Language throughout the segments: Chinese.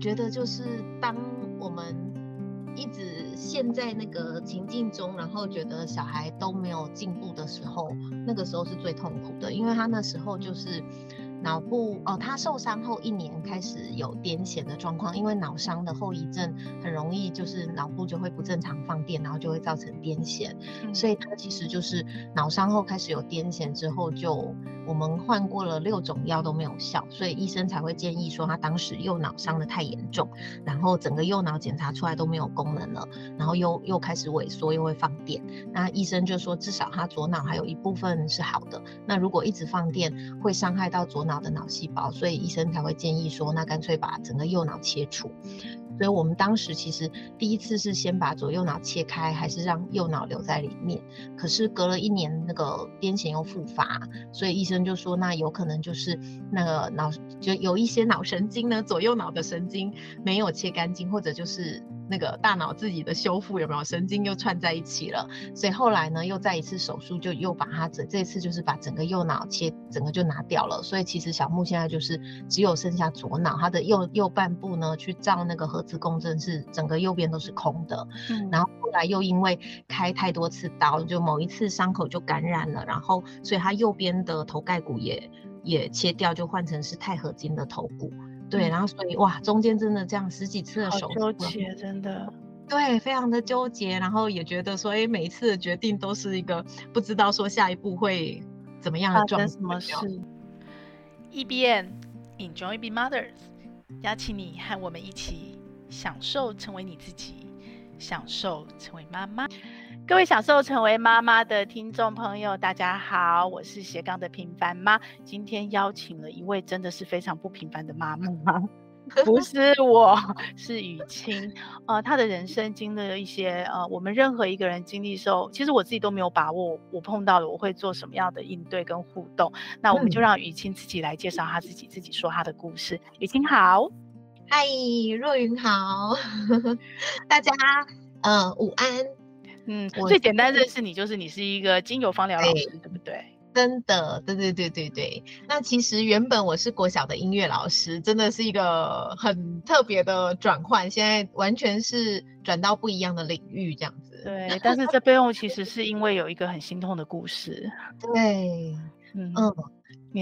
觉得就是当我们一直陷在那个情境中，然后觉得小孩都没有进步的时候，那个时候是最痛苦的，因为他那时候就是。脑部哦，他受伤后一年开始有癫痫的状况，因为脑伤的后遗症很容易就是脑部就会不正常放电，然后就会造成癫痫，嗯、所以他其实就是脑伤后开始有癫痫之后就。我们换过了六种药都没有效，所以医生才会建议说他当时右脑伤得太严重，然后整个右脑检查出来都没有功能了，然后又又开始萎缩，又会放电。那医生就说至少他左脑还有一部分是好的，那如果一直放电会伤害到左脑的脑细胞，所以医生才会建议说那干脆把整个右脑切除。所以我们当时其实第一次是先把左右脑切开，还是让右脑留在里面。可是隔了一年，那个癫痫又复发，所以医生就说，那有可能就是那个脑就有一些脑神经呢，左右脑的神经没有切干净，或者就是。那个大脑自己的修复有没有神经又串在一起了？所以后来呢，又再一次手术，就又把它整这次就是把整个右脑切整个就拿掉了。所以其实小木现在就是只有剩下左脑，他的右右半部呢去照那个核磁共振是整个右边都是空的。嗯，然后后来又因为开太多次刀，就某一次伤口就感染了，然后所以他右边的头盖骨也也切掉，就换成是钛合金的头骨。对，然后所以哇，中间真的这样十几次的手术，好纠结，真的，对，非常的纠结，然后也觉得说，哎，每一次的决定都是一个不知道说下一步会怎么样的状况。什么事 EBN Enjoy Being Mothers，邀请你和我们一起享受成为你自己，享受成为妈妈。各位享受成为妈妈的听众朋友，大家好，我是斜杠的平凡妈。今天邀请了一位真的是非常不平凡的妈妈，不是我，是雨清。呃，她的人生经历了一些呃，我们任何一个人经历的时候，其实我自己都没有把握，我碰到了我会做什么样的应对跟互动。那我们就让雨清自己来介绍她自己，自己说她的故事。雨清好，嗨，若云好，大家呃午安。嗯，我最简单认识你就是你是一个精油芳疗老师，对，对不对？真的，对对对对对。那其实原本我是国小的音乐老师，真的是一个很特别的转换，现在完全是转到不一样的领域这样子。对，但是这背后其实是因为有一个很心痛的故事。对，嗯嗯。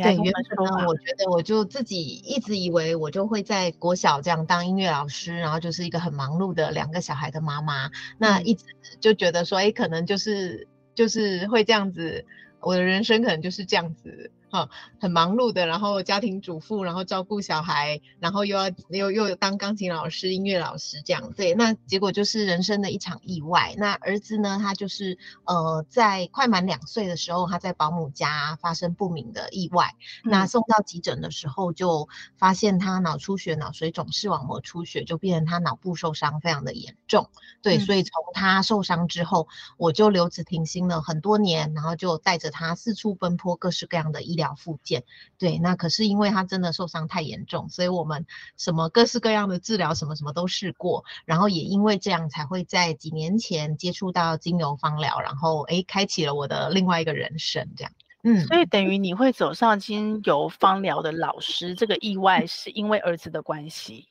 对，原本呢，我觉得我就自己一直以为我就会在国小这样当音乐老师，然后就是一个很忙碌的两个小孩的妈妈，那一直就觉得说，哎，可能就是就是会这样子，我的人生可能就是这样子。哦，很忙碌的，然后家庭主妇，然后照顾小孩，然后又要又又当钢琴老师、音乐老师这样。对，那结果就是人生的一场意外。那儿子呢，他就是呃，在快满两岁的时候，他在保姆家发生不明的意外。嗯、那送到急诊的时候，就发现他脑出血、脑水肿、视网膜出血，就变成他脑部受伤非常的严重。对，嗯、所以从他受伤之后，我就留职停薪了很多年，然后就带着他四处奔波，各式各样的医疗。复健，对，那可是因为他真的受伤太严重，所以我们什么各式各样的治疗，什么什么都试过，然后也因为这样才会在几年前接触到精油芳疗，然后诶，开启了我的另外一个人生，这样，嗯，所以等于你会走上精油芳疗的老师，这个意外是因为儿子的关系。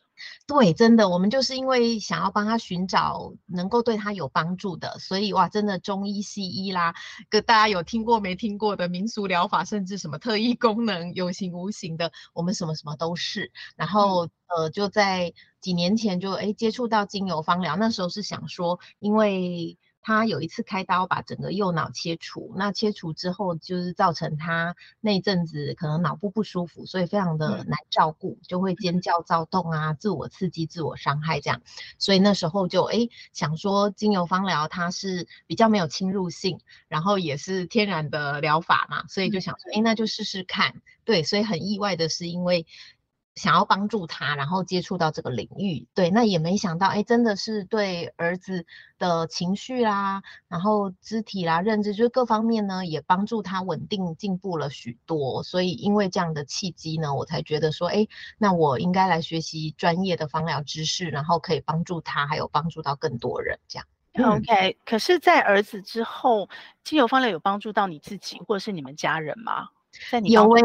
对，真的，我们就是因为想要帮他寻找能够对他有帮助的，所以哇，真的中医、西医啦，跟大家有听过没听过的民俗疗法，甚至什么特异功能、有形无形的，我们什么什么都是。然后、嗯、呃，就在几年前就诶接触到精油芳疗，那时候是想说，因为。他有一次开刀把整个右脑切除，那切除之后就是造成他那阵子可能脑部不舒服，所以非常的难照顾，就会尖叫、躁动啊，自我刺激、自我伤害这样。所以那时候就诶想说，精油芳疗它是比较没有侵入性，然后也是天然的疗法嘛，所以就想说，诶那就试试看。对，所以很意外的是因为。想要帮助他，然后接触到这个领域，对，那也没想到，哎，真的是对儿子的情绪啦，然后肢体啦、认知，就是各方面呢，也帮助他稳定进步了许多。所以因为这样的契机呢，我才觉得说，哎，那我应该来学习专业的芳疗知识，然后可以帮助他，还有帮助到更多人这样。OK，嗯，可是，在儿子之后，精油芳疗有帮助到你自己或者是你们家人吗？在你有诶、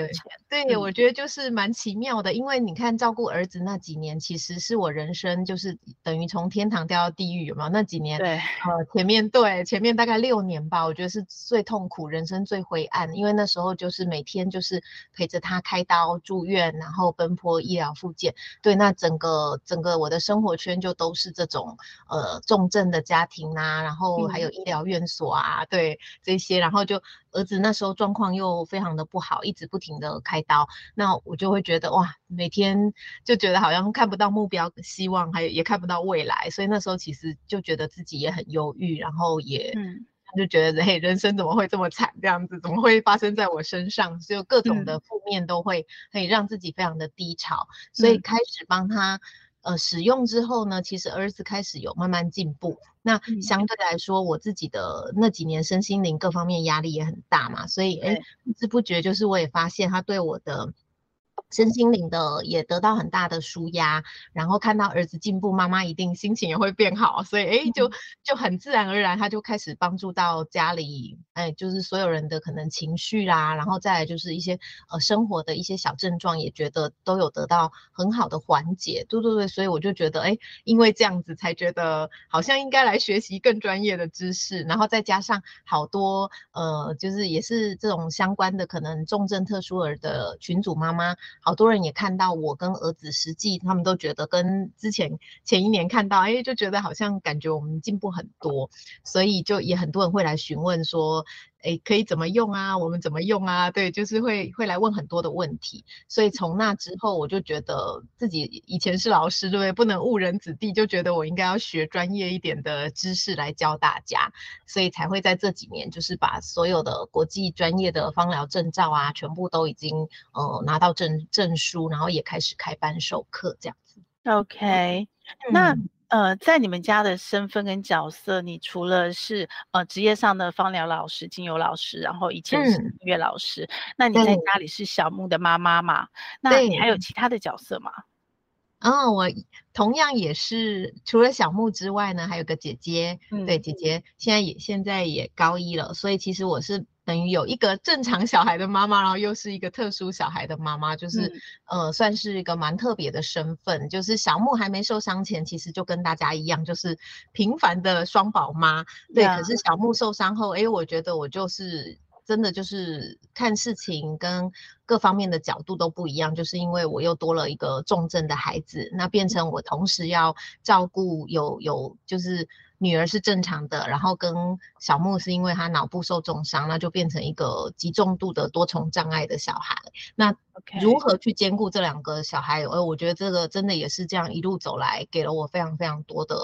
欸，对，嗯、我觉得就是蛮奇妙的，因为你看照顾儿子那几年，其实是我人生就是等于从天堂掉到地狱，有没有？那几年，对，呃，前面对前面大概六年吧，我觉得是最痛苦，人生最灰暗，因为那时候就是每天就是陪着他开刀住院，然后奔波医疗复健，对，那整个整个我的生活圈就都是这种呃重症的家庭啊，然后还有医疗院所啊，嗯、对这些，然后就。儿子那时候状况又非常的不好，一直不停的开刀，那我就会觉得哇，每天就觉得好像看不到目标、希望，还有也看不到未来，所以那时候其实就觉得自己也很忧郁，然后也嗯就觉得嘿，人生怎么会这么惨，这样子怎么会发生在我身上？就各种的负面都会可以让自己非常的低潮，所以开始帮他。呃，使用之后呢，其实儿子开始有慢慢进步。那相对来说，我自己的那几年身心灵各方面压力也很大嘛，所以哎，不知不觉就是我也发现他对我的。身心灵的也得到很大的舒压，然后看到儿子进步，妈妈一定心情也会变好，所以哎，就就很自然而然，他就开始帮助到家里，哎，就是所有人的可能情绪啦，然后再来就是一些呃生活的一些小症状，也觉得都有得到很好的缓解，对对对，所以我就觉得哎，因为这样子才觉得好像应该来学习更专业的知识，然后再加上好多呃，就是也是这种相关的可能重症特殊儿的群组妈妈。好多人也看到我跟儿子实际，他们都觉得跟之前前一年看到，哎，就觉得好像感觉我们进步很多，所以就也很多人会来询问说。诶，可以怎么用啊？我们怎么用啊？对，就是会会来问很多的问题。所以从那之后，我就觉得自己以前是老师，对不对？不能误人子弟，就觉得我应该要学专业一点的知识来教大家。所以才会在这几年，就是把所有的国际专业的芳疗证照啊，全部都已经呃拿到证证书，然后也开始开班授课这样子。OK，、嗯、那。呃，在你们家的身份跟角色，你除了是呃职业上的芳疗老师、精油老师，然后以前是音乐老师，嗯、那你在家里是小木的妈妈嘛？那你还有其他的角色吗？嗯，我同样也是，除了小木之外呢，还有个姐姐，嗯、对，姐姐现在也现在也高一了，所以其实我是。等于有一个正常小孩的妈妈，然后又是一个特殊小孩的妈妈，就是、嗯、呃，算是一个蛮特别的身份。就是小木还没受伤前，其实就跟大家一样，就是平凡的双宝妈。对，嗯、可是小木受伤后，哎，我觉得我就是真的就是看事情跟各方面的角度都不一样，就是因为我又多了一个重症的孩子，那变成我同时要照顾有有就是。女儿是正常的，然后跟小木是因为他脑部受重伤，那就变成一个极重度的多重障碍的小孩。那如何去兼顾这两个小孩？我觉得这个真的也是这样一路走来，给了我非常非常多的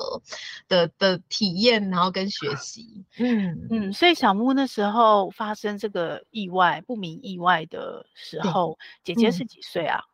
的的体验，然后跟学习。嗯嗯，所以小木那时候发生这个意外，不明意外的时候，姐姐是几岁啊？嗯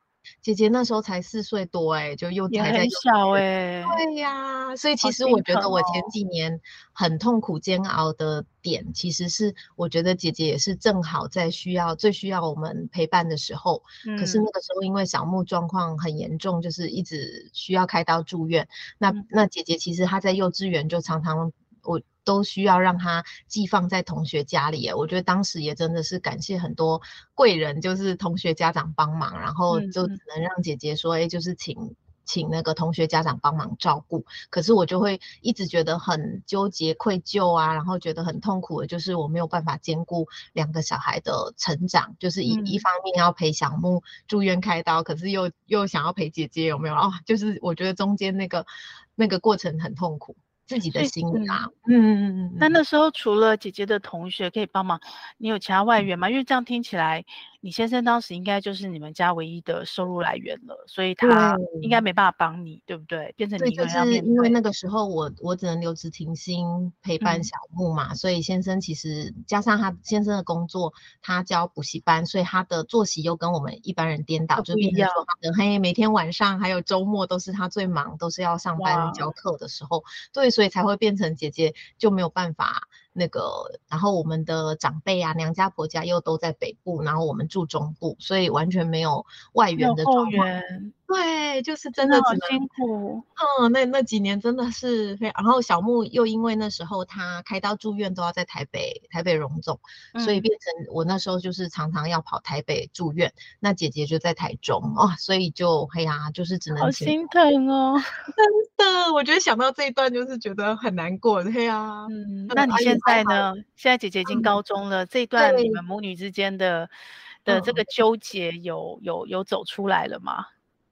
姐姐那时候才四岁多哎、欸，就又还在小哎、欸，对呀、啊，所以其实我觉得我前几年很痛苦煎熬的点，其实是我觉得姐姐也是正好在需要最需要我们陪伴的时候，嗯、可是那个时候因为小木状况很严重，就是一直需要开刀住院，那那姐姐其实她在幼稚园就常常我。都需要让他寄放在同学家里，我觉得当时也真的是感谢很多贵人，就是同学家长帮忙，然后就只能让姐姐说，哎、嗯嗯，就是请请那个同学家长帮忙照顾。可是我就会一直觉得很纠结、愧疚啊，然后觉得很痛苦的，就是我没有办法兼顾两个小孩的成长，就是一、嗯、一方面要陪小木住院开刀，可是又又想要陪姐姐，有没有？哦，就是我觉得中间那个那个过程很痛苦。自己的心啊，嗯嗯嗯嗯。那那时候除了姐姐的同学可以帮忙，你有其他外援吗？因为这样听起来。你先生当时应该就是你们家唯一的收入来源了，所以他应该没办法帮你，对，对不对？变成你。就是因为那个时候我我只能留职停薪陪伴小木嘛，嗯、所以先生其实加上他先生的工作，他教补习班，所以他的作息又跟我们一般人颠倒，就变成说他的嘿每天晚上还有周末都是他最忙，都是要上班教课的时候，哇对，所以才会变成姐姐就没有办法。那个，然后我们的长辈啊，娘家婆家又都在北部，然后我们住中部，所以完全没有外援的状况。对，就是真的很辛苦。嗯，那那几年真的是非，然后小木又因为那时候他开刀住院都要在台北台北荣总，嗯、所以变成我那时候就是常常要跑台北住院，那姐姐就在台中哦，所以就哎呀，就是只能好心疼哦，真的，我觉得想到这一段就是觉得很难过，对呀。嗯，那你现在呢？现在姐姐已经高中了，嗯、这一段你们母女之间的的这个纠结有有有走出来了吗？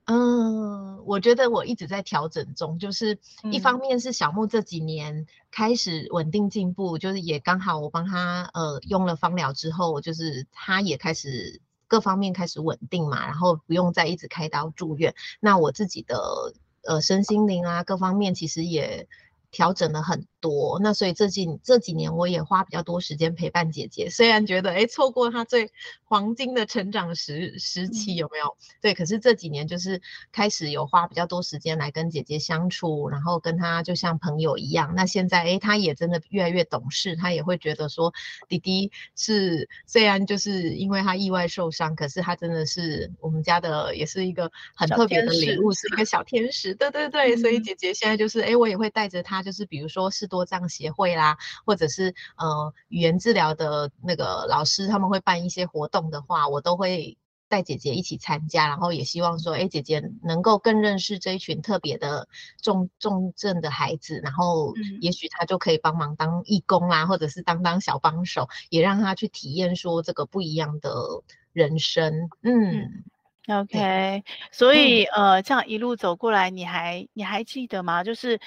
嗯，我觉得我一直在调整中，就是一方面是小木这几年开始稳定进步，嗯、就是也刚好我帮他呃用了芳疗之后，就是他也开始各方面开始稳定嘛，然后不用再一直开刀住院。那我自己的呃身心灵啊各方面其实也调整了很多，那所以这几这几年我也花比较多时间陪伴姐姐，虽然觉得哎错过她最黄金的成长时时期有没有？对，可是这几年就是开始有花比较多时间来跟姐姐相处，然后跟她就像朋友一样。那现在哎，她也真的越来越懂事，她也会觉得说弟弟是虽然就是因为他意外受伤，可是他真的是我们家的也是一个很特别的礼物，是一个小天使。对对对，所以姐姐现在就是哎，我也会带着她，就是比如说是。多障协会啦，或者是呃语言治疗的那个老师，他们会办一些活动的话，我都会带姐姐一起参加，然后也希望说，哎，姐姐能够更认识这一群特别的重重症的孩子，然后也许他就可以帮忙当义工啦，或者是当当小帮手，也让他去体验说这个不一样的人生。嗯，OK，所以呃，这样一路走过来，你还你还记得吗？就是。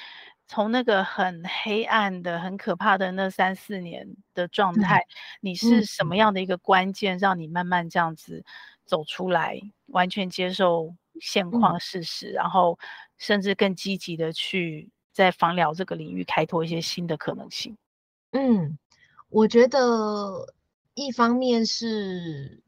从那个很黑暗的、很可怕的那三四年的状态，嗯、你是什么样的一个关键，让你慢慢这样子走出来，嗯、完全接受现况事实，嗯、然后甚至更积极的去在房疗这个领域开拓一些新的可能性？嗯，我觉得一方面是。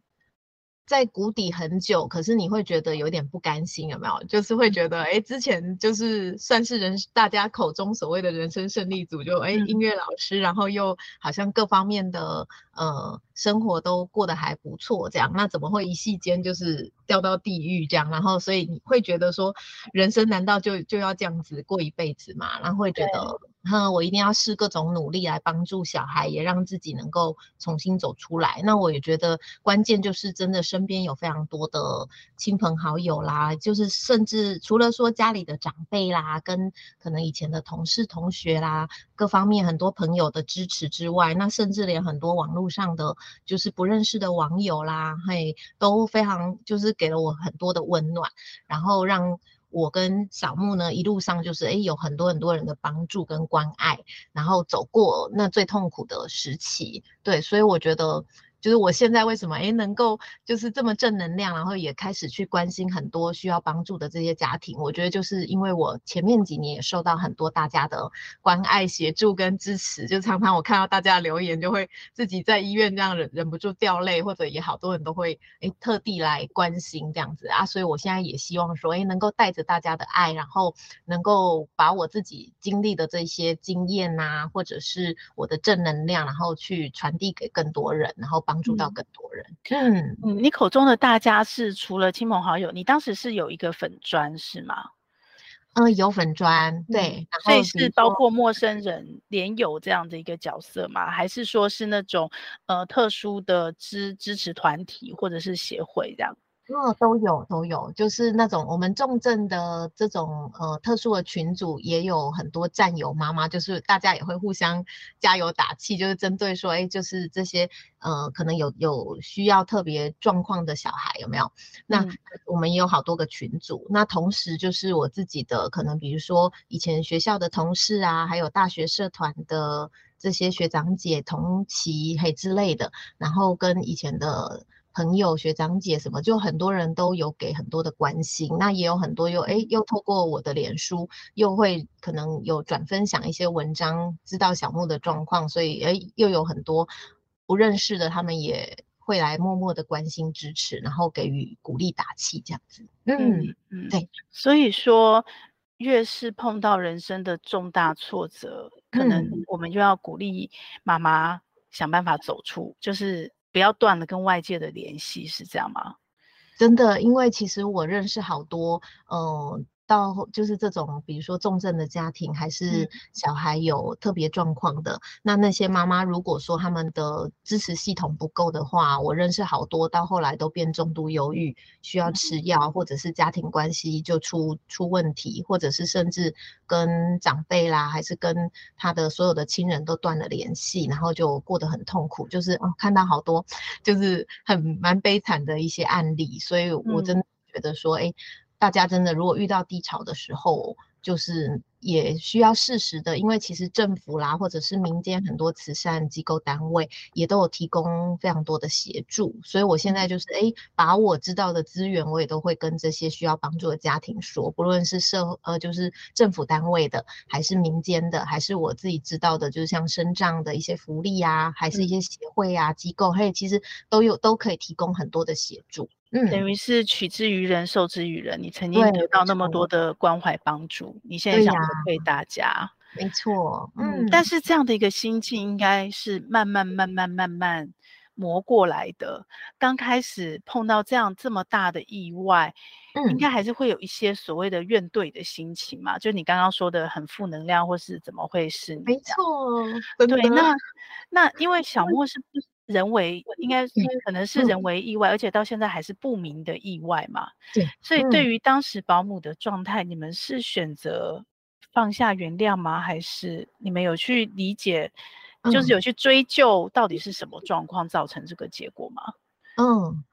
在谷底很久，可是你会觉得有点不甘心，有没有？就是会觉得，哎，之前就是算是人大家口中所谓的人生胜利组，就哎音乐老师，然后又好像各方面的呃生活都过得还不错，这样，那怎么会一夕间就是掉到地狱这样？然后所以你会觉得说，人生难道就就要这样子过一辈子吗？然后会觉得。哼，我一定要试各种努力来帮助小孩，也让自己能够重新走出来。那我也觉得关键就是真的身边有非常多的亲朋好友啦，就是甚至除了说家里的长辈啦，跟可能以前的同事同学啦，各方面很多朋友的支持之外，那甚至连很多网络上的就是不认识的网友啦，嘿，都非常就是给了我很多的温暖，然后让。我跟小木呢，一路上就是诶，有很多很多人的帮助跟关爱，然后走过那最痛苦的时期，对，所以我觉得。就是我现在为什么诶能够就是这么正能量，然后也开始去关心很多需要帮助的这些家庭，我觉得就是因为我前面几年也受到很多大家的关爱、协助跟支持，就常常我看到大家留言，就会自己在医院这样忍忍不住掉泪，或者也好多人都会诶特地来关心这样子啊，所以我现在也希望说诶能够带着大家的爱，然后能够把我自己经历的这些经验呐、或者是我的正能量，然后去传递给更多人，然后。帮助到更多人。嗯嗯，你口中的大家是除了亲朋好友，你当时是有一个粉砖是吗？嗯，有粉砖，对，嗯、所以是包括陌生人连友这样的一个角色吗？还是说是那种呃特殊的支支持团体或者是协会这样？哦，都有都有，就是那种我们重症的这种呃特殊的群组，也有很多战友妈妈，就是大家也会互相加油打气，就是针对说，哎，就是这些呃可能有有需要特别状况的小孩有没有？那我们也有好多个群组，那同时就是我自己的可能，比如说以前学校的同事啊，还有大学社团的这些学长姐同期嘿之类的，然后跟以前的。朋友、学长姐什么，就很多人都有给很多的关心，那也有很多又诶又透过我的脸书，又会可能有转分享一些文章，知道小木的状况，所以诶又有很多不认识的，他们也会来默默的关心支持，然后给予鼓励打气这样子。嗯嗯，对，所以说越是碰到人生的重大挫折，可能我们就要鼓励妈妈想办法走出，就是。不要断了跟外界的联系，是这样吗？真的，因为其实我认识好多，呃。到就是这种，比如说重症的家庭，还是小孩有特别状况的，嗯、那那些妈妈如果说他们的支持系统不够的话，我认识好多到后来都变重度忧郁，需要吃药，嗯、或者是家庭关系就出出问题，或者是甚至跟长辈啦，还是跟他的所有的亲人都断了联系，然后就过得很痛苦。就是哦，看到好多 就是很蛮悲惨的一些案例，所以我真的觉得说，哎、嗯。大家真的，如果遇到低潮的时候，就是也需要适时的，因为其实政府啦，或者是民间很多慈善机构单位也都有提供非常多的协助。所以我现在就是，哎，把我知道的资源，我也都会跟这些需要帮助的家庭说，不论是社呃，就是政府单位的，还是民间的，还是我自己知道的，就是像身障的一些福利啊，还是一些协会啊、机构，嘿，其实都有都可以提供很多的协助。嗯，等于是取之于人，受之于人。你曾经得到那么多的关怀帮助，你现在想回馈大家，没错。嗯，但是这样的一个心境，应该是慢慢、慢慢、慢慢磨过来的。刚开始碰到这样这么大的意外，嗯，应该还是会有一些所谓的怨怼的心情嘛？就你刚刚说的很负能量，或是怎么回事？没错，对。那那因为小莫是不。人为应该可能是人为意外，嗯、而且到现在还是不明的意外嘛。对，所以对于当时保姆的状态，嗯、你们是选择放下原谅吗？还是你们有去理解，嗯、就是有去追究到底是什么状况造成这个结果吗？嗯，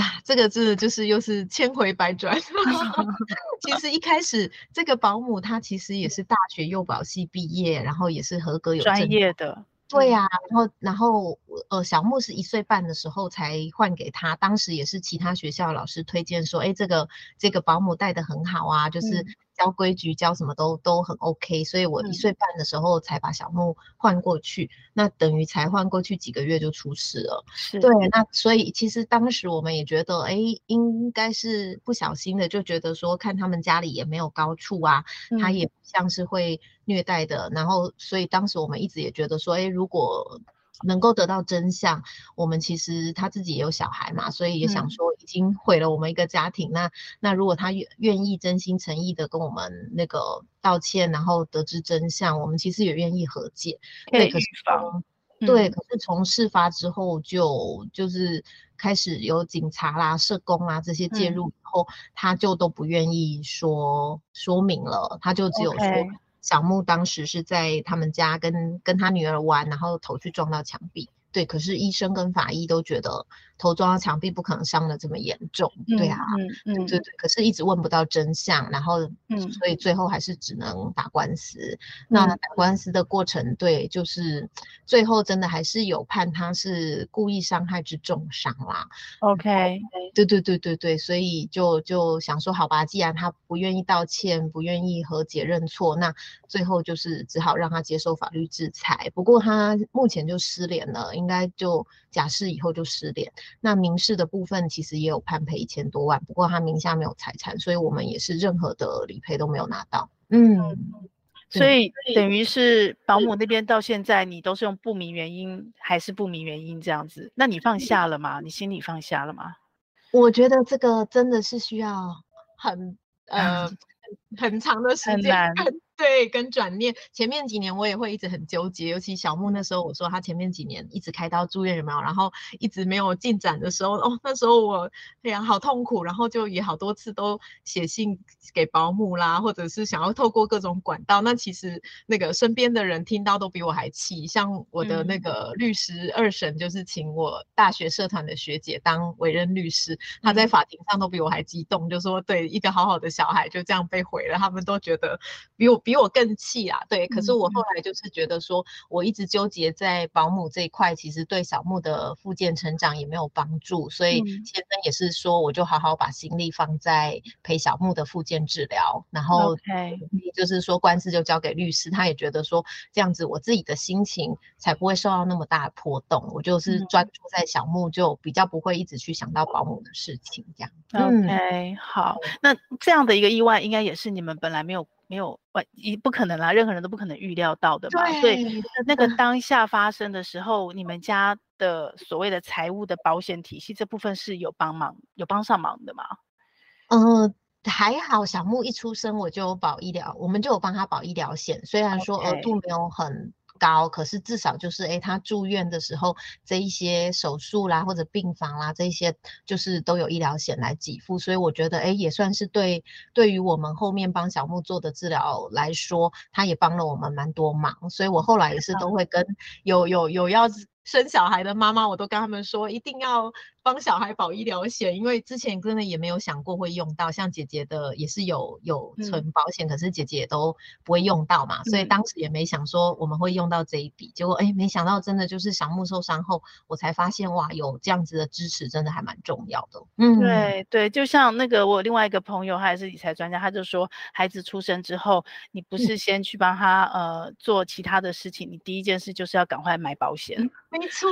啊，这个字就是又是千回百转。其实一开始这个保姆她其实也是大学幼保系毕业，然后也是合格有专业的。对呀、啊，然后然后呃，小木是一岁半的时候才换给他，当时也是其他学校老师推荐说，哎，这个这个保姆带的很好啊，就是教规矩、教什么都都很 OK，所以我一岁半的时候才把小木换过去，嗯、那等于才换过去几个月就出事了。是，对，那所以其实当时我们也觉得，哎，应该是不小心的，就觉得说看他们家里也没有高处啊，嗯、他也不像是会。虐待的，然后所以当时我们一直也觉得说，哎，如果能够得到真相，我们其实他自己也有小孩嘛，所以也想说已经毁了我们一个家庭。嗯、那那如果他愿愿意真心诚意的跟我们那个道歉，然后得知真相，我们其实也愿意和解。对，可是从、嗯、对，可是从事发之后就就是开始有警察啦、社工啊这些介入以后，嗯、他就都不愿意说说明了，他就只有说。Okay. 小木当时是在他们家跟跟他女儿玩，然后头去撞到墙壁。对，可是医生跟法医都觉得头撞到墙壁不可能伤的这么严重，嗯、对啊，嗯嗯，对对对，可是一直问不到真相，然后，嗯，所以最后还是只能打官司。嗯、那打官司的过程，对，就是最后真的还是有判他是故意伤害之重伤啦。OK，对对对对对，所以就就想说，好吧，既然他不愿意道歉，不愿意和解认错，那最后就是只好让他接受法律制裁。不过他目前就失联了。应该就假释以后就失联。那民事的部分其实也有判赔一千多万，不过他名下没有财产，所以我们也是任何的理赔都没有拿到。嗯，所以等于是保姆那边到现在你都是用不明原因还是不明原因这样子？那你放下了吗？你心里放下了吗？我觉得这个真的是需要很呃 很长的时间。对，跟转念，前面几年我也会一直很纠结，尤其小木那时候，我说他前面几年一直开刀住院有没有，然后一直没有进展的时候，哦，那时候我哎呀好痛苦，然后就也好多次都写信给保姆啦，或者是想要透过各种管道，那其实那个身边的人听到都比我还气，像我的那个律师二审，就是请我大学社团的学姐当委任律师，她在法庭上都比我还激动，就说对一个好好的小孩就这样被毁了，他们都觉得比我。比我更气啊！对，可是我后来就是觉得说，我一直纠结在保姆这一块，其实对小木的复健成长也没有帮助，所以先生也是说，我就好好把心力放在陪小木的复健治疗，然后就是说官司就交给律师，他也觉得说这样子我自己的心情才不会受到那么大的波动，我就是专注在小木，就比较不会一直去想到保姆的事情这样。OK，好，那这样的一个意外，应该也是你们本来没有。没有，不，不可能啦，任何人都不可能预料到的嘛。对，所以那个当下发生的时候，你们家的所谓的财务的保险体系这部分是有帮忙、有帮上忙的吗？嗯。还好，小木一出生我就有保医疗，我们就有帮他保医疗险。虽然说额度没有很高可是至少就是，诶，他住院的时候这一些手术啦或者病房啦这一些，就是都有医疗险来给付。所以我觉得，诶，也算是对对于我们后面帮小木做的治疗来说，他也帮了我们蛮多忙。所以我后来也是都会跟有有有要生小孩的妈妈，我都跟他们说，一定要。帮小孩保医疗险，因为之前真的也没有想过会用到，像姐姐的也是有有存保险，嗯、可是姐姐也都不会用到嘛，所以当时也没想说我们会用到这一笔。结果哎，没想到真的就是小木受伤后，我才发现哇，有这样子的支持真的还蛮重要的。嗯，对对，就像那个我另外一个朋友，他也是理财专家，他就说，孩子出生之后，你不是先去帮他、嗯、呃做其他的事情，你第一件事就是要赶快买保险。嗯、没错。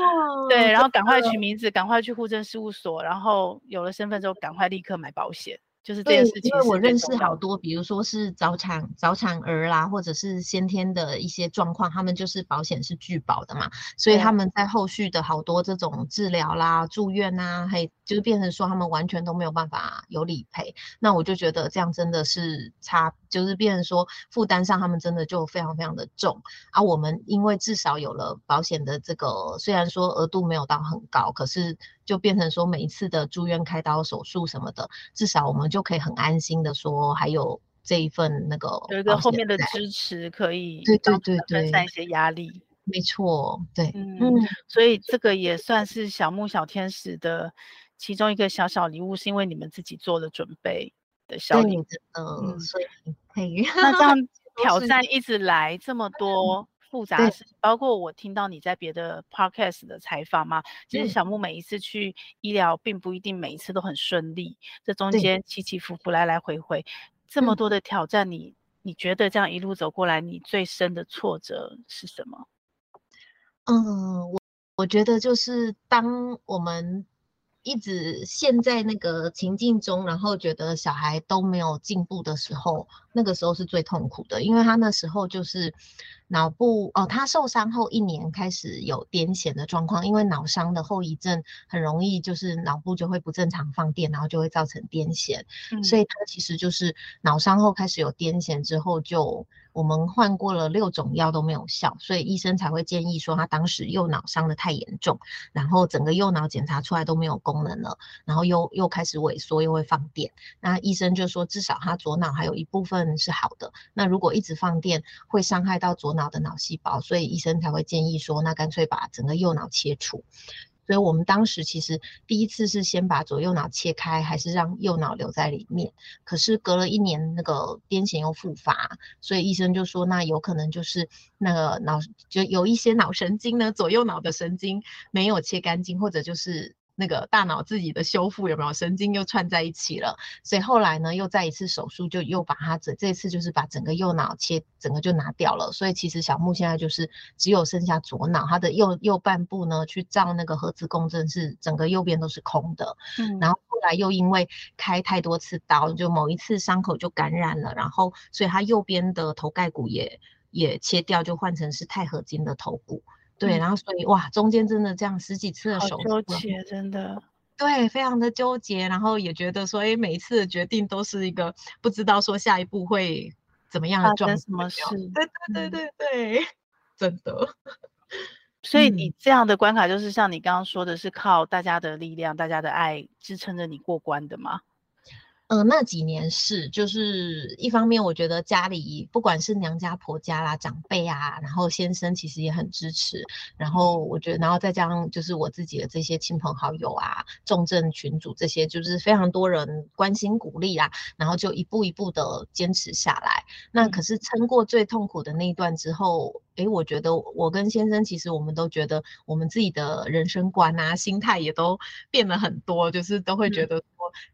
对，然后赶快取名字，赶快去户政。事务所，然后有了身份之后，赶快立刻买保险。就是这件事情，因为我认识好多，比如说是早产早产儿啦，或者是先天的一些状况，他们就是保险是拒保的嘛，所以他们在后续的好多这种治疗啦、住院啊，还就是变成说他们完全都没有办法有理赔。那我就觉得这样真的是差，就是变成说负担上他们真的就非常非常的重。啊，我们因为至少有了保险的这个，虽然说额度没有到很高，可是就变成说每一次的住院开刀手术什么的，至少我们就。可以很安心的说，还有这一份那个有一个后面的支持，可以对对对对分散一些压力。没错，对，嗯，嗯，所以这个也算是小木小天使的其中一个小小礼物，是因为你们自己做了准备的小礼物。嗯，所以可以。那这样 挑战一直来这么多。复杂的事情，包括我听到你在别的 podcast 的采访嘛，其实小木每一次去医疗，并不一定每一次都很顺利，这中间起起伏伏，来来回回，这么多的挑战，你你觉得这样一路走过来，你最深的挫折是什么？嗯，我我觉得就是当我们。一直陷在那个情境中，然后觉得小孩都没有进步的时候，那个时候是最痛苦的，因为他那时候就是脑部哦，他受伤后一年开始有癫痫的状况，因为脑伤的后遗症很容易就是脑部就会不正常放电，然后就会造成癫痫，嗯、所以他其实就是脑伤后开始有癫痫之后就。我们换过了六种药都没有效，所以医生才会建议说他当时右脑伤得太严重，然后整个右脑检查出来都没有功能了，然后又又开始萎缩，又会放电。那医生就说至少他左脑还有一部分是好的，那如果一直放电会伤害到左脑的脑细胞，所以医生才会建议说那干脆把整个右脑切除。所以我们当时其实第一次是先把左右脑切开，还是让右脑留在里面。可是隔了一年，那个癫痫又复发，所以医生就说，那有可能就是那个脑就有一些脑神经呢，左右脑的神经没有切干净，或者就是。那个大脑自己的修复有没有神经又串在一起了？所以后来呢，又再一次手术，就又把它整这次就是把整个右脑切，整个就拿掉了。所以其实小木现在就是只有剩下左脑，他的右右半部呢，去照那个核磁共振是整个右边都是空的。嗯，然后后来又因为开太多次刀，就某一次伤口就感染了，然后所以他右边的头盖骨也也切掉，就换成是钛合金的头骨。对，然后所以哇，中间真的这样十几次的手术，纠结真的，对，非常的纠结，然后也觉得说，哎，每一次的决定都是一个不知道说下一步会怎么样的状态，什么事？对对对对对，嗯、真的。所以你这样的关卡，就是像你刚刚说的，是靠大家的力量、大家的爱支撑着你过关的吗？嗯、呃，那几年是，就是一方面，我觉得家里不管是娘家婆家啦、长辈啊，然后先生其实也很支持，然后我觉得，然后再加上就是我自己的这些亲朋好友啊、重症群组这些，就是非常多人关心鼓励啦，然后就一步一步的坚持下来。那可是撑过最痛苦的那一段之后。诶，我觉得我跟先生其实我们都觉得我们自己的人生观啊、心态也都变了很多，就是都会觉得说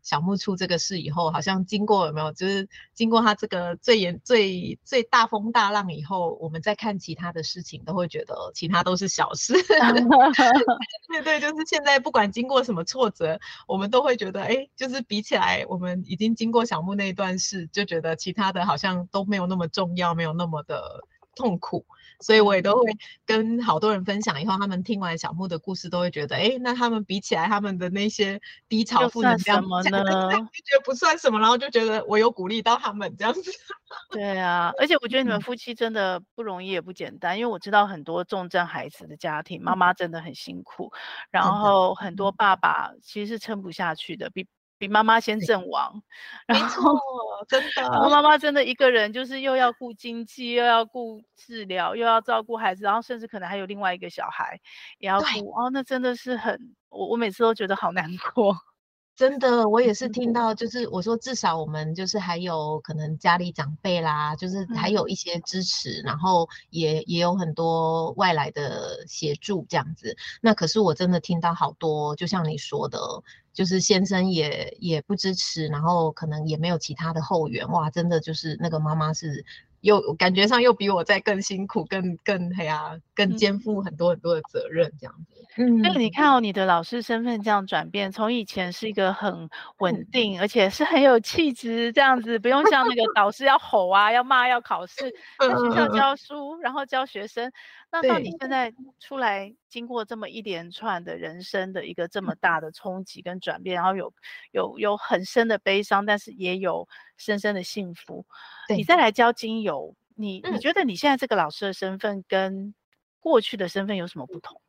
小木出这个事以后，好像经过有没有，就是经过他这个最严、最最大风大浪以后，我们再看其他的事情，都会觉得其他都是小事。对对，就是现在不管经过什么挫折，我们都会觉得，诶，就是比起来，我们已经经过小木那一段事，就觉得其他的好像都没有那么重要，没有那么的。痛苦。所以我也都会跟好多人分享，以后他们听完小木的故事，都会觉得，哎，那他们比起来，他们的那些低潮负能量，什么呢？就觉得不算什么，然后就觉得我有鼓励到他们这样子。对啊，而且我觉得你们夫妻真的不容易，也不简单，因为我知道很多重症孩子的家庭，妈妈真的很辛苦，然后很多爸爸其实是撑不下去的，比。比妈妈先阵亡，然后真的，然后。妈妈真的一个人，就是又要顾经济，又要顾治疗，又要照顾孩子，然后甚至可能还有另外一个小孩也要顾，哦，那真的是很，我我每次都觉得好难过。真的，我也是听到，就是我说至少我们就是还有可能家里长辈啦，就是还有一些支持，嗯、然后也也有很多外来的协助这样子。那可是我真的听到好多，就像你说的，就是先生也也不支持，然后可能也没有其他的后援，哇，真的就是那个妈妈是。又感觉上又比我在更辛苦，更更黑啊，更肩负很多很多的责任这样子。嗯，那你看哦，你的老师身份这样转变，从以前是一个很稳定，嗯、而且是很有气质这样子，不用像那个导师要吼啊，要骂，要考试，在学校教书，然后教学生。那到你现在出来，经过这么一连串的人生的一个这么大的冲击跟转变，然后有有有很深的悲伤，但是也有深深的幸福。你再来教精油，你你觉得你现在这个老师的身份跟过去的身份有什么不同？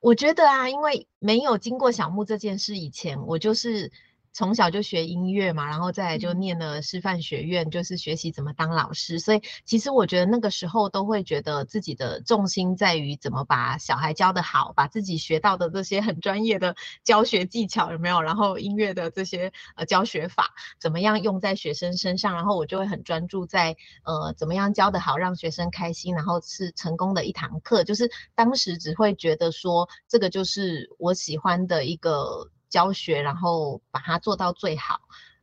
我觉得啊，因为没有经过小木这件事以前，我就是。从小就学音乐嘛，然后再来就念了师范学院，嗯、就是学习怎么当老师。所以其实我觉得那个时候都会觉得自己的重心在于怎么把小孩教得好，把自己学到的这些很专业的教学技巧有没有，然后音乐的这些呃教学法怎么样用在学生身上，然后我就会很专注在呃怎么样教得好，让学生开心，然后是成功的一堂课。就是当时只会觉得说这个就是我喜欢的一个。教学，然后把它做到最好。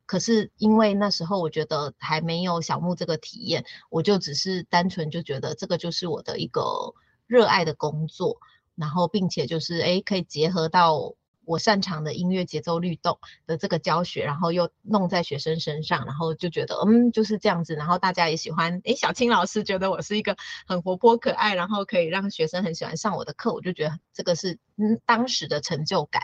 可是因为那时候我觉得还没有小木这个体验，我就只是单纯就觉得这个就是我的一个热爱的工作，然后并且就是诶可以结合到。我擅长的音乐节奏律动的这个教学，然后又弄在学生身上，然后就觉得嗯就是这样子，然后大家也喜欢。诶，小青老师觉得我是一个很活泼可爱，然后可以让学生很喜欢上我的课，我就觉得这个是嗯当时的成就感。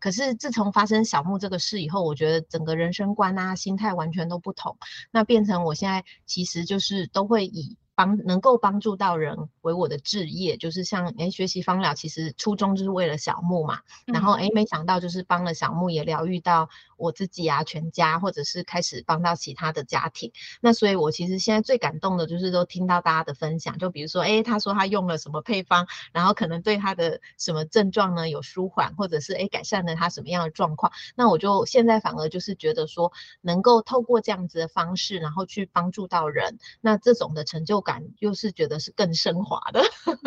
可是自从发生小木这个事以后，我觉得整个人生观啊心态完全都不同，那变成我现在其实就是都会以。帮能够帮助到人为我的置业，就是像诶学习芳疗，其实初衷就是为了小木嘛。嗯、然后诶没想到就是帮了小木，也疗愈到我自己啊，全家，或者是开始帮到其他的家庭。那所以，我其实现在最感动的就是都听到大家的分享，就比如说诶他说他用了什么配方，然后可能对他的什么症状呢有舒缓，或者是诶改善了他什么样的状况。那我就现在反而就是觉得说，能够透过这样子的方式，然后去帮助到人，那这种的成就感。又是觉得是更升华的。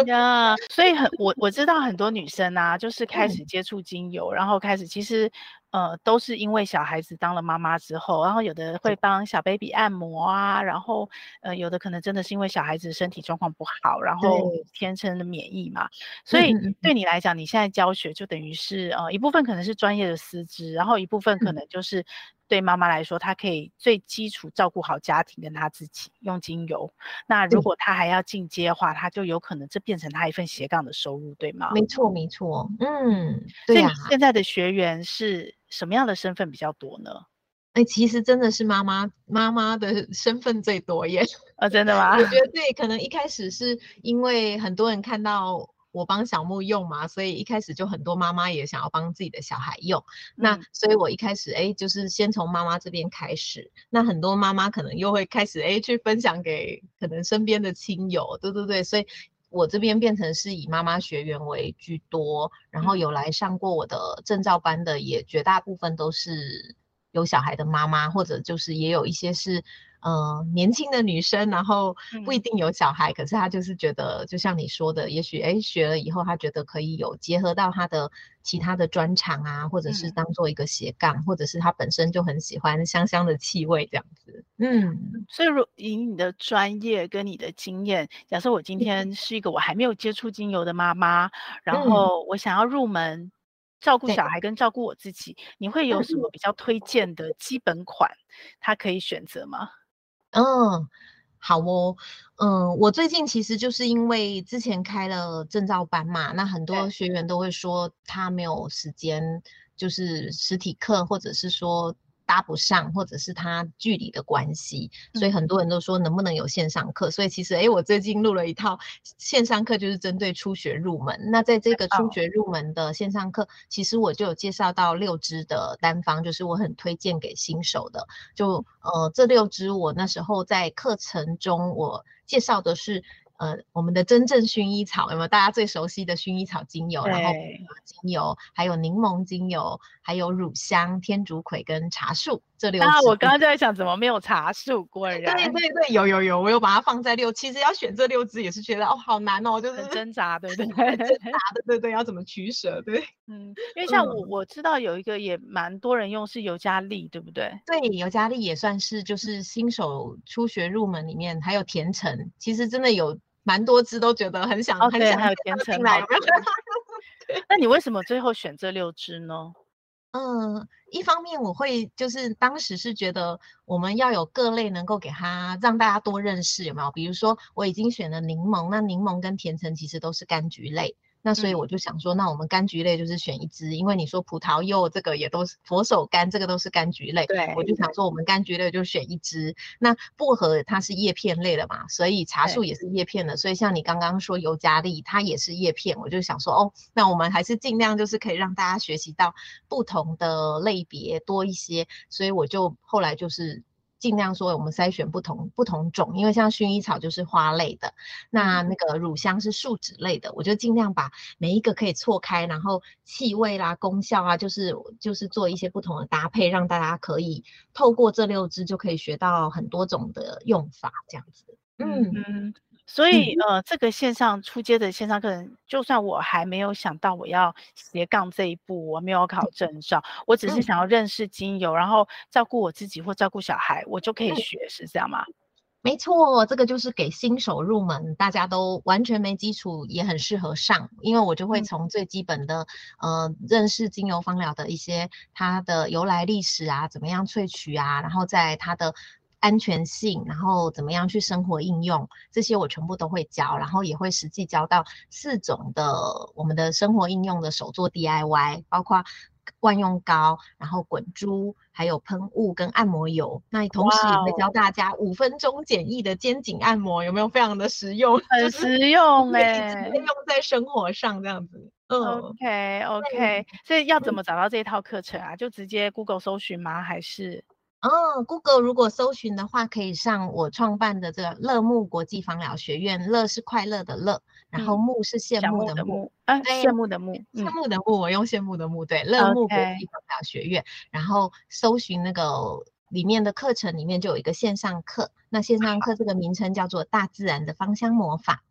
呀，yeah, 所以很我我知道很多女生啊，就是开始接触精油，嗯、然后开始其实呃都是因为小孩子当了妈妈之后，然后有的会帮小 baby 按摩啊，然后呃有的可能真的是因为小孩子身体状况不好，然后天生的免疫嘛，所以对你来讲，你现在教学就等于是呃一部分可能是专业的师资，然后一部分可能就是。嗯对妈妈来说，她可以最基础照顾好家庭跟她自己，用精油。那如果她还要进阶的话，她就有可能这变成她一份斜杠的收入，对吗？没错，没错。嗯，对啊。所以你现在的学员是什么样的身份比较多呢？哎，其实真的是妈妈，妈妈的 身份最多耶。啊、哦，真的吗？我觉得对，可能一开始是因为很多人看到。我帮小木用嘛，所以一开始就很多妈妈也想要帮自己的小孩用。嗯、那所以我一开始哎，就是先从妈妈这边开始。那很多妈妈可能又会开始哎，去分享给可能身边的亲友，对对对。所以我这边变成是以妈妈学员为居多，然后有来上过我的证照班的，也绝大部分都是有小孩的妈妈，或者就是也有一些是。嗯、呃，年轻的女生，然后不一定有小孩，嗯、可是她就是觉得，就像你说的，也许哎学了以后，她觉得可以有结合到她的其他的专长啊，或者是当做一个斜杠，嗯、或者是她本身就很喜欢香香的气味这样子。嗯，所以如以你的专业跟你的经验，假设我今天是一个我还没有接触精油的妈妈，嗯、然后我想要入门照顾小孩跟照顾我自己，你会有什么比较推荐的基本款，她可以选择吗？嗯，好哦，嗯，我最近其实就是因为之前开了证照班嘛，那很多学员都会说他没有时间，就是实体课，或者是说。搭不上，或者是他距离的关系，所以很多人都说能不能有线上课。所以其实，哎，我最近录了一套线上课，就是针对初学入门。那在这个初学入门的线上课，其实我就有介绍到六支的单方，就是我很推荐给新手的。就呃，这六支我那时候在课程中我介绍的是。呃，我们的真正薰衣草有没有大家最熟悉的薰衣草精油？然后精油，还有柠檬精油，还有乳香、天竺葵跟茶树这六支。啊，我刚刚就在想，怎么没有茶树？果然，对对对，有有有，我有把它放在六。其实要选这六支也是觉得哦，好难哦，就是很挣扎，对不对？挣扎 的，对对，要怎么取舍？对，嗯，因为像我、嗯、我知道有一个也蛮多人用是尤加利，对不对？对，尤加利也算是就是新手初学入门里面，还有甜橙，其实真的有。蛮多只都觉得很想，哦、很想还有甜橙来。那你为什么最后选这六只呢？嗯，一方面我会就是当时是觉得我们要有各类能够给他让大家多认识，有没有？比如说我已经选了柠檬，那柠檬跟甜橙其实都是柑橘类。那所以我就想说，那我们柑橘类就是选一支，因为你说葡萄柚这个也都是佛手柑，这个都是柑橘类。对，我就想说我们柑橘类就选一支。那薄荷它是叶片类的嘛，所以茶树也是叶片的，所以像你刚刚说尤加利它也是叶片，我就想说哦，那我们还是尽量就是可以让大家学习到不同的类别多一些，所以我就后来就是。尽量说我们筛选不同不同种，因为像薰衣草就是花类的，那那个乳香是树脂类的，我就尽量把每一个可以错开，然后气味啦、功效啊，就是就是做一些不同的搭配，让大家可以透过这六支就可以学到很多种的用法，这样子。嗯嗯。所以，呃，这个线上出街的线上课程，就算我还没有想到我要斜杠这一步，我没有考证照，我只是想要认识精油，然后照顾我自己或照顾小孩，我就可以学，是这样吗？没错，这个就是给新手入门，大家都完全没基础也很适合上，因为我就会从最基本的，呃，认识精油芳疗的一些它的由来历史啊，怎么样萃取啊，然后在它的。安全性，然后怎么样去生活应用，这些我全部都会教，然后也会实际教到四种的我们的生活应用的手作 DIY，包括万用膏，然后滚珠，还有喷雾跟按摩油。那同时也会教大家五分钟简易的肩颈按摩，有没有非常的实用？很实用 哎、欸，用在生活上这样子。嗯，OK OK，所以要怎么找到这一套课程啊？就直接 Google 搜寻吗？还是？哦，Google 如果搜寻的话，可以上我创办的这个乐木国际芳疗学院。乐是快乐的乐，然后木是羡慕的慕，啊，羡慕的慕，羡慕的慕，我用羡慕的慕，对，乐木国际芳疗学院。然后搜寻那个里面的课程，里面就有一个线上课。那线上课这个名称叫做《大自然的芳香魔法》。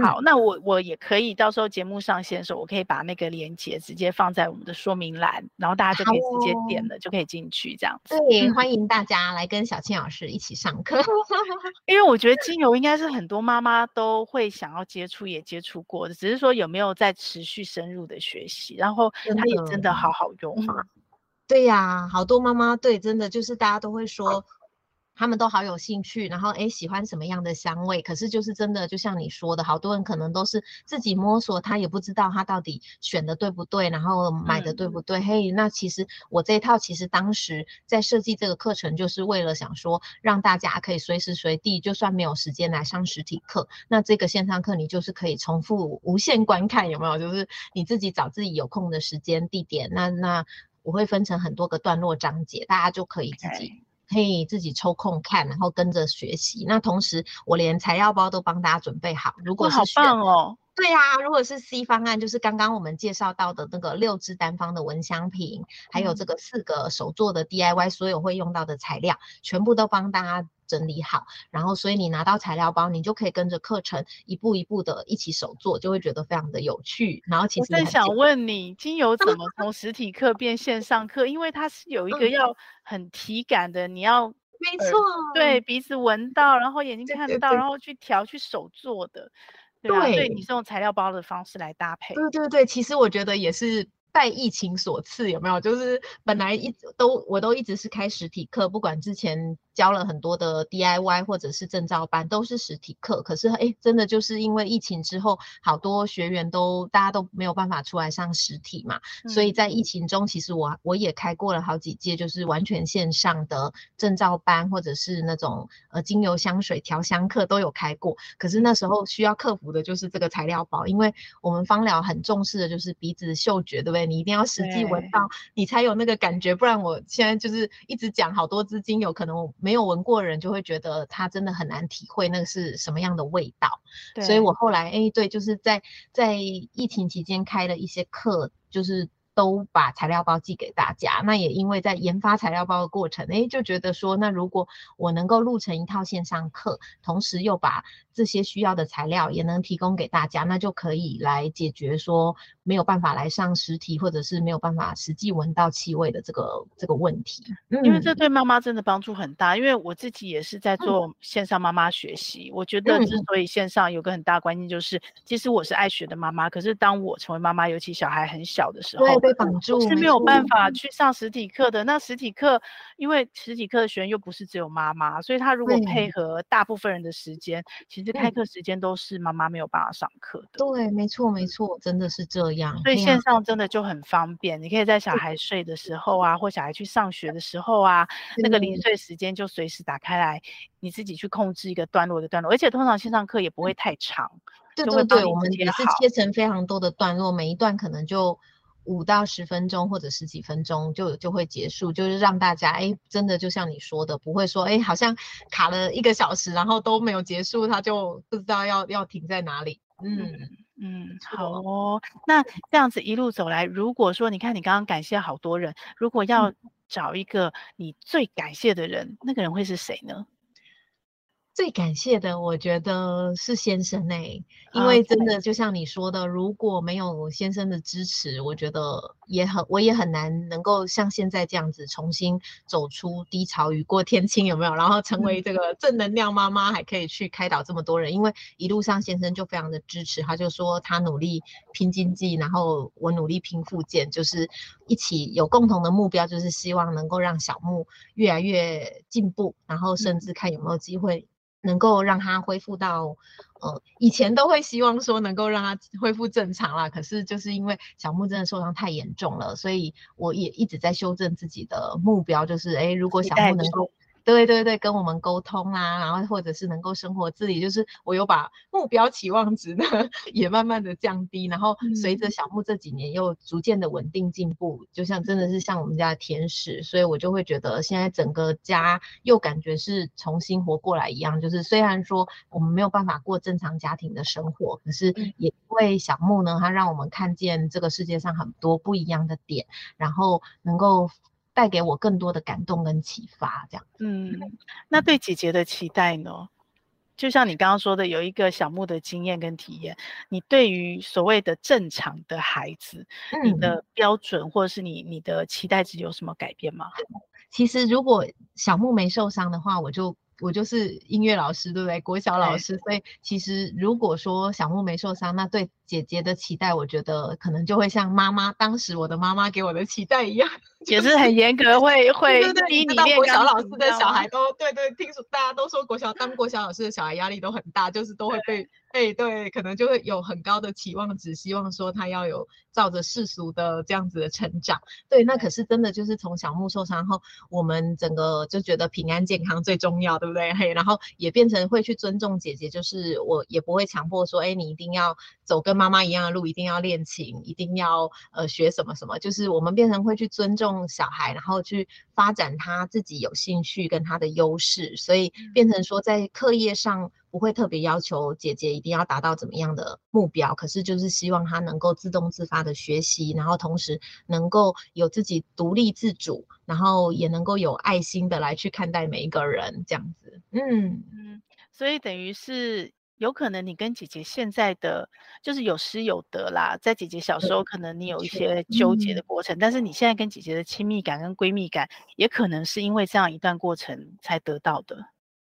好，那我我也可以到时候节目上线的时候，我可以把那个链接直接放在我们的说明栏，然后大家就可以直接点了，就可以进去这样子。对，欢迎大家来跟小倩老师一起上课。因为我觉得精油应该是很多妈妈都会想要接触，也接触过的，只是说有没有在持续深入的学习，然后它也真的好好用。对呀，好多妈妈对，真的就是大家都会说。他们都好有兴趣，然后诶喜欢什么样的香味？可是就是真的，就像你说的，好多人可能都是自己摸索，他也不知道他到底选的对不对，然后买的对不对。嗯、嘿，那其实我这一套其实当时在设计这个课程，就是为了想说，让大家可以随时随地，就算没有时间来上实体课，那这个线上课你就是可以重复无限观看，有没有？就是你自己找自己有空的时间地点，那那我会分成很多个段落章节，大家就可以自己。可以自己抽空看，然后跟着学习。那同时，我连材料包都帮大家准备好。如果是好棒哦！对呀、啊，如果是 C 方案，就是刚刚我们介绍到的那个六支单方的蚊香瓶，还有这个四个手做的 DIY，所有会用到的材料，全部都帮大家整理好。然后，所以你拿到材料包，你就可以跟着课程一步一步的一起手做，就会觉得非常的有趣。然后，其实我在想问你，精油怎么从实体课变线上课？因为它是有一个要很体感的，你要没错，对鼻子闻到，然后眼睛看到，对对对，然后去调去手做的。对，啊、对，你是用材料包的方式来搭配。对对对，其实我觉得也是拜疫情所赐，有没有？就是本来一直都我都一直是开实体课，不管之前教了很多的 DIY 或者是证照班，都是实体课。可是，哎，真的就是因为疫情之后，好多学员都大家都没有办法出来上实体嘛，嗯、所以在疫情中，其实我我也开过了好几届，就是完全线上的证照班，或者是那种呃精油香水调香课都有开过。可是那时候需要克服的就是这个材料包，因为我们芳疗很重视的就是鼻子嗅觉，对不对？你一定要实际闻到，你才有那个感觉，不然我现在就是一直讲好多支精油，可能我。没有闻过的人就会觉得他真的很难体会那个是什么样的味道，所以我后来哎，对，就是在在疫情期间开了一些课，就是都把材料包寄给大家。那也因为在研发材料包的过程，哎，就觉得说，那如果我能够录成一套线上课，同时又把这些需要的材料也能提供给大家，那就可以来解决说。没有办法来上实体，或者是没有办法实际闻到气味的这个这个问题，嗯，因为这对妈妈真的帮助很大。因为我自己也是在做线上妈妈学习，嗯，我觉得之所以线上有个很大关键就是，其实我是爱学的妈妈，可是当我成为妈妈，尤其小孩很小的时候，被绑住，是没有办法去上实体课的。那实体课，因为实体课的学员又不是只有妈妈，所以他如果配合大部分人的时间，其实开课时间都是妈妈没有办法上课的。对，没错，没错，真的是这样。所以线上真的就很方便，你可以在小孩睡的时候啊，或小孩去上学的时候啊，那个零碎时间就随时打开来，你自己去控制一个段落的段落，而且通常线上课也不会太长。对对对，我们也是切成非常多的段落，每一段可能就五到十分钟或者十几分钟就就会结束，就是让大家哎，真的就像你说的，不会说哎，好像卡了一个小时，然后都没有结束，他就不知道要要停在哪里。嗯。嗯，好哦。那这样子一路走来，如果说你看你刚刚感谢好多人，如果要找一个你最感谢的人，嗯、那个人会是谁呢？最感谢的，我觉得是先生哎、欸，因为真的就像你说的，如果没有先生的支持，我觉得也很，我也很难能够像现在这样子重新走出低潮，雨过天晴有没有？然后成为这个正能量妈妈，还可以去开导这么多人。因为一路上先生就非常的支持，他就说他努力拼经济，然后我努力拼复健，就是一起有共同的目标，就是希望能够让小木越来越进步，然后甚至看有没有机会。能够让他恢复到，呃，以前都会希望说能够让他恢复正常啦。可是就是因为小木真的受伤太严重了，所以我也一直在修正自己的目标，就是诶，如果小木能够。对对对，跟我们沟通啊，然后或者是能够生活自理，就是我有把目标期望值呢 也慢慢的降低，然后随着小木这几年又逐渐的稳定进步，就像真的是像我们家的天使，所以我就会觉得现在整个家又感觉是重新活过来一样，就是虽然说我们没有办法过正常家庭的生活，可是也因为小木呢，他让我们看见这个世界上很多不一样的点，然后能够。带给我更多的感动跟启发，这样。嗯，那对姐姐的期待呢？就像你刚刚说的，有一个小木的经验跟体验，你对于所谓的正常的孩子，嗯、你的标准或者是你你的期待值有什么改变吗？其实如果小木没受伤的话，我就。我就是音乐老师，对不对？国小老师，所以其实如果说小木没受伤，那对姐姐的期待，我觉得可能就会像妈妈当时我的妈妈给我的期待一样，也是很严格，会会逼你练。国小老师的小孩都对对，听说大家都说国小当国小老师的小孩压力都很大，就是都会被。哎，对，可能就会有很高的期望值，希望说他要有照着世俗的这样子的成长。对，那可是真的就是从小木受伤后，我们整个就觉得平安健康最重要，对不对？嘿，然后也变成会去尊重姐姐，就是我也不会强迫说，哎，你一定要走跟妈妈一样的路，一定要练琴，一定要呃学什么什么，就是我们变成会去尊重小孩，然后去发展他自己有兴趣跟他的优势，所以变成说在课业上。不会特别要求姐姐一定要达到怎么样的目标，可是就是希望他能够自动自发的学习，然后同时能够有自己独立自主，然后也能够有爱心的来去看待每一个人这样子。嗯嗯，所以等于是有可能你跟姐姐现在的就是有失有得啦，在姐姐小时候可能你有一些纠结的过程，嗯，但是你现在跟姐姐的亲密感跟闺蜜感，也可能是因为这样一段过程才得到的。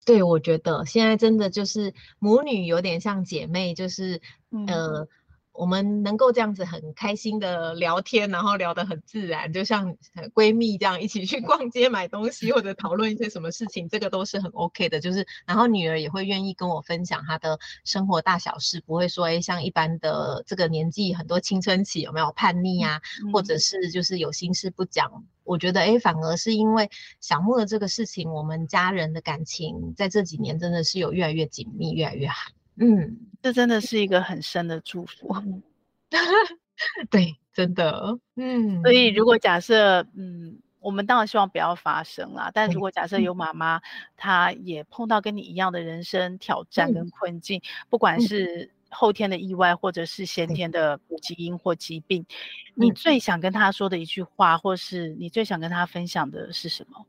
对，我觉得现在真的就是母女有点像姐妹，就是、嗯、呃，我们能够这样子很开心的聊天，然后聊得很自然，就像闺蜜这样一起去逛街买东西，或者讨论一些什么事情，这个都是很 OK 的。就是，然后女儿也会愿意跟我分享她的生活大小事，不会说，哎，像一般的这个年纪，很多青春期有没有叛逆啊，嗯、或者是就是有心事不讲。我觉得，哎，反而是因为小木的这个事情，我们家人的感情在这几年真的是有越来越紧密，越来越好。嗯，这真的是一个很深的祝福。对，真的。嗯，所以如果假设，嗯，我们当然希望不要发生啦。但如果假设有妈妈，嗯、她也碰到跟你一样的人生挑战跟困境，嗯、不管是后天的意外，或者是先天的基因或疾病，嗯、你最想跟她说的一句话，或是你最想跟她分享的是什么？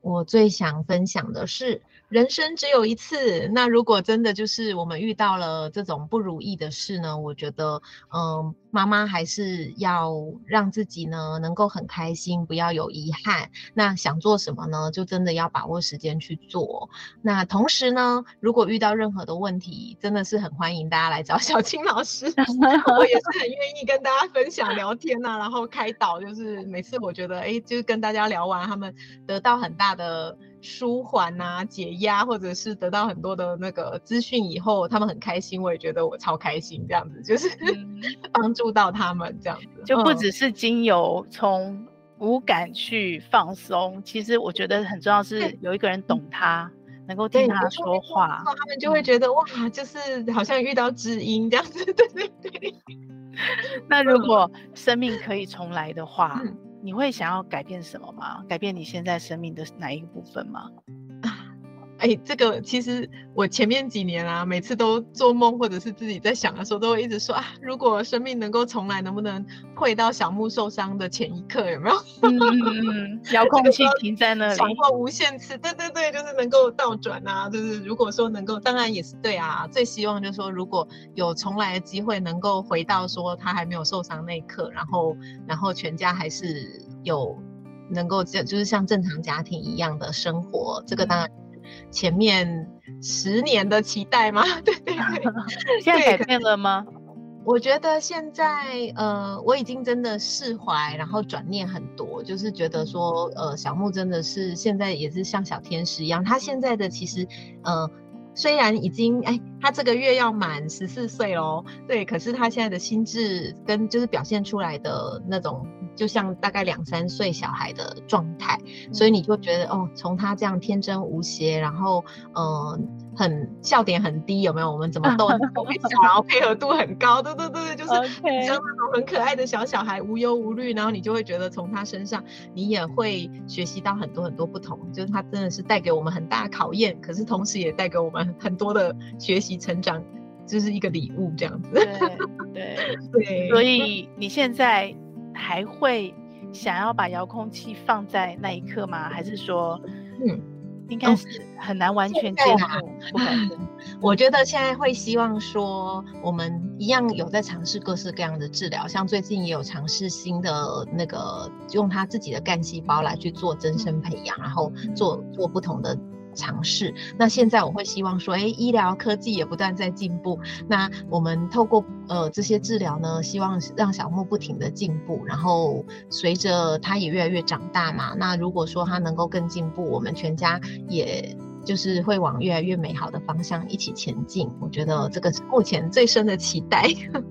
我最想分享的是，人生只有一次。那如果真的就是我们遇到了这种不如意的事呢？我觉得，嗯。妈妈还是要让自己呢能够很开心，不要有遗憾。那想做什么呢？就真的要把握时间去做。那同时呢，如果遇到任何的问题，真的是很欢迎大家来找 小青老师。我也是很愿意跟大家分享聊天啊，然后开导。就是每次我觉得，哎，就是跟大家聊完，他们得到很大的。舒缓啊，解压，或者是得到很多的那个资讯以后，他们很开心，我也觉得我超开心，这样子就是 帮助到他们这样子，就不只是精油从无感去放松，其实我觉得很重要是有一个人懂。他，能够听他说话，他们就会觉得哇，就是好像遇到知音这样子，对对对。那如果生命可以重来的话。你会想要改变什么吗？改变你现在生命的哪一个部分吗？哎，这个其实我前面几年啊，每次都做梦或者是自己在想的时候，都会一直说啊，如果生命能够重来，能不能回到小木受伤的前一刻？有没有？嗯嗯，遥控器停在那里，想过无限次。对对对，就是能够倒转啊，就是如果说能够，当然也是对啊。最希望就是说，如果有重来的机会，能够回到说他还没有受伤那一刻，然后然后全家还是有能够就就是像正常家庭一样的生活，这个当然。前面十年的期待吗？对对对，现在改变了吗？我觉得现在呃，我已经真的释怀，然后转念很多，就是觉得说呃，小木真的是现在也是像小天使一样，他现在的其实呃。虽然已经哎，他这个月要满十四岁喽，对，可是他现在的心智跟就是表现出来的那种，就像大概两三岁小孩的状态，所以你就觉得哦，从他这样天真无邪，然后嗯。呃很笑点很低，有没有？我们怎么逗都会笑，然后配合度很高，对对对，就是像那种很可爱的小小孩，无忧无虑，然后你就会觉得从他身上，你也会学习到很多很多不同，就是他真的是带给我们很大的考验，可是同时也带给我们很多的学习成长，就是一个礼物这样子。对 对对，所以你现在还会想要把遥控器放在那一刻吗？还是说，嗯？应该是很难完全接受，不可 能。我觉得现在会希望说，我们一样有在尝试各式各样的治疗，像最近也有尝试新的那个，用他自己的干细胞来去做增生培养，然后做做不同的。尝试。那现在我会希望说，哎，医疗科技也不断在进步。那我们透过呃这些治疗呢，希望让小木不停的进步。然后随着他也越来越长大嘛，那如果说他能够更进步，我们全家也就是会往越来越美好的方向一起前进。我觉得这个是目前最深的期待。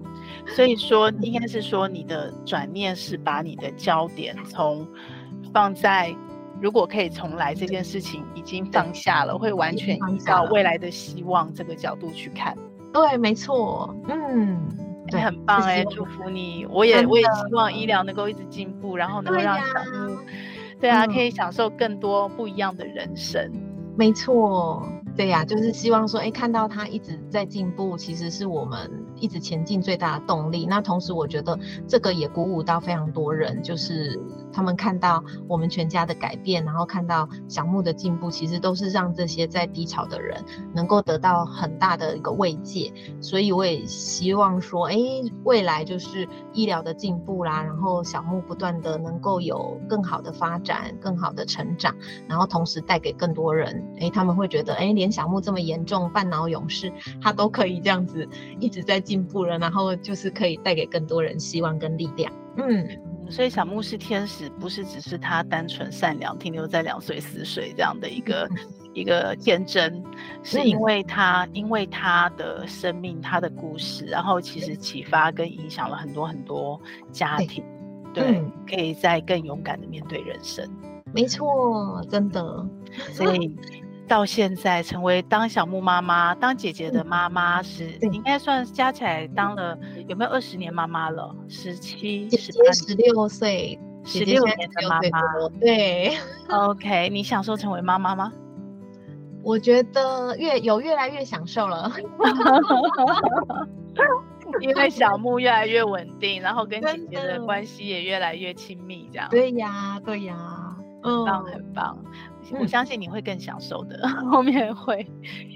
所以说，应该是说你的转念是把你的焦点从放在。如果可以重来，这件事情已经放下了，会完全依照未来的希望这个角度去看。对，没错，嗯，对，很棒哎，祝福你！我也我也希望医疗能够一直进步，然后能够让小木，对啊，可以享受更多不一样的人生。没错，对呀，就是希望说，哎，看到他一直在进步，其实是我们一直前进最大的动力。那同时，我觉得这个也鼓舞到非常多人，就是。他们看到我们全家的改变，然后看到小木的进步，其实都是让这些在低潮的人能够得到很大的一个慰藉。所以我也希望说，哎，未来就是医疗的进步啦，然后小木不断的能够有更好的发展、更好的成长，然后同时带给更多人，哎，他们会觉得，哎，连小木这么严重半脑勇士，他都可以这样子一直在进步了，然后就是可以带给更多人希望跟力量。嗯，所以小牧是天使，不是只是他单纯善良，停留在两岁四岁这样的一个。一个天真，是因为他因为他的生命，他的故事，然后其实启发跟影响了很多很多家庭，对，对嗯、可以再更勇敢的面对人生。没错，真的。所以到现在成为当小木妈妈、当姐姐的妈妈是，是应该算加起来当了有没有二十年妈妈了？十七、十八、十六岁，十六年的妈妈。对，OK，你享受成为妈妈吗？我觉得越有越来越享受了，因为小木越来越稳定，然后跟姐姐的关系也越来越亲密，这样。对呀，对呀，很棒，很棒。嗯、我相信你会更享受的，嗯、后面会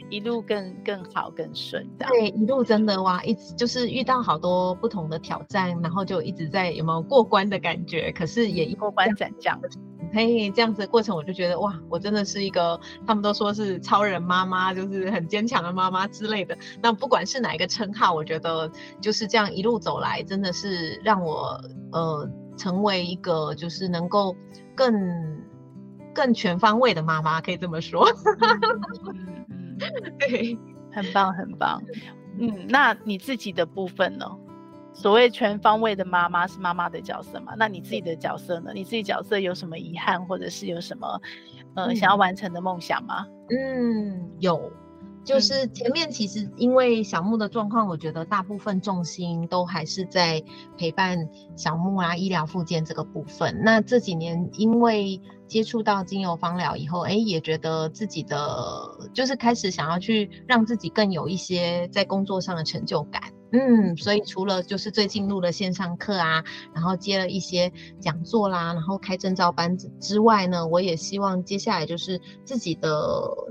一路更更好、更顺。对，一路真的哇，一直就是遇到好多不同的挑战，然后就一直在有没有过关的感觉？可是也一过关斩将。嘿，这样子的过程，我就觉得哇，我真的是一个，他们都说是超人妈妈，就是很坚强的妈妈之类的。那不管是哪一个称号，我觉得就是这样一路走来，真的是让我呃成为一个就是能够更更全方位的妈妈，可以这么说。对，很棒很棒。嗯，那你自己的部分呢？所谓全方位的妈妈是妈妈的角色嘛？那你自己的角色呢？你自己角色有什么遗憾，或者是有什么呃、嗯、想要完成的梦想吗？嗯，有，就是前面其实因为小木的状况，我觉得大部分重心都还是在陪伴小木啊，医疗附件这个部分。那这几年因为接触到精油芳疗以后，哎，也觉得自己的就是开始想要去让自己更有一些在工作上的成就感。嗯，所以除了就是最近录了线上课啊，然后接了一些讲座啦，然后开证照班子之外呢，我也希望接下来就是自己的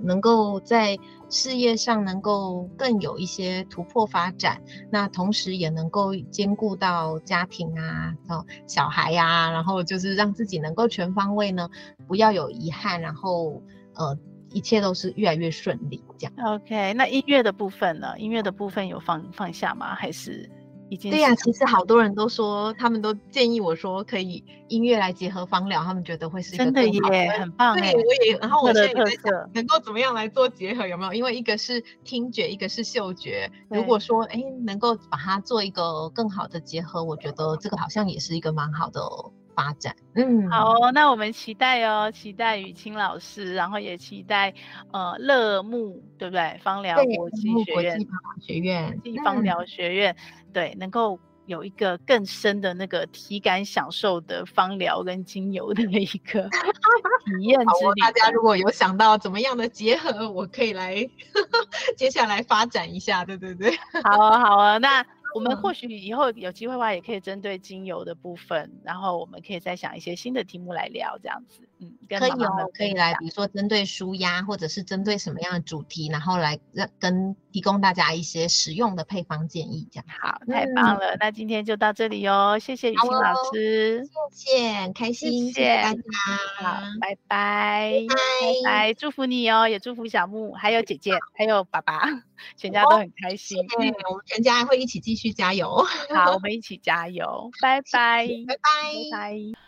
能够在事业上能够更有一些突破发展，那同时也能够兼顾到家庭啊，哦，小孩呀，然后就是让自己能够全方位呢，不要有遗憾，然后呃。一切都是越来越顺利，这样。OK，那音乐的部分呢？音乐的部分有放放下吗？还是已经？对呀、啊，其实好多人都说，他们都建议我说，可以音乐来结合芳疗，他们觉得会是一个真的耶，很棒哎。对，我也，然后我现在也在想，能够怎么样来做结合？有没有？因为一个是听觉，一个是嗅觉。如果说哎，能够把它做一个更好的结合，我觉得这个好像也是一个蛮好的哦。发展，嗯，好哦，那我们期待哦，期待雨清老师，然后也期待呃乐木，对不对？芳疗国际学院，学院，国际芳疗学院，嗯、对，能够有一个更深的那个体感享受的芳疗跟精油的一个 体验之旅。大家如果有想到怎么样的结合，我可以来 接下来发展一下，对对对，好啊，好啊，那。我们或许以后有机会的话，也可以针对精油的部分，然后我们可以再想一些新的题目来聊，这样子。可以哦，可以来，比如。说针对舒压，或者是针对什么样的主题，然后来让跟提供大家一些实用的配方建议，这样。好，太。棒了，嗯、那今天就到这里哦，谢谢雨欣老师，谢谢，开心，谢谢，谢谢大家，好，拜拜，拜拜，祝福你哦，也祝福小木，还有姐 姐，还有爸爸，全家都很开心，我们全家会一起继续加油，好，我。们一起加油，拜拜，拜拜，拜。拜。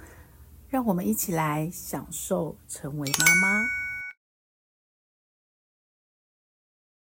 让我们一起来享受成为妈妈。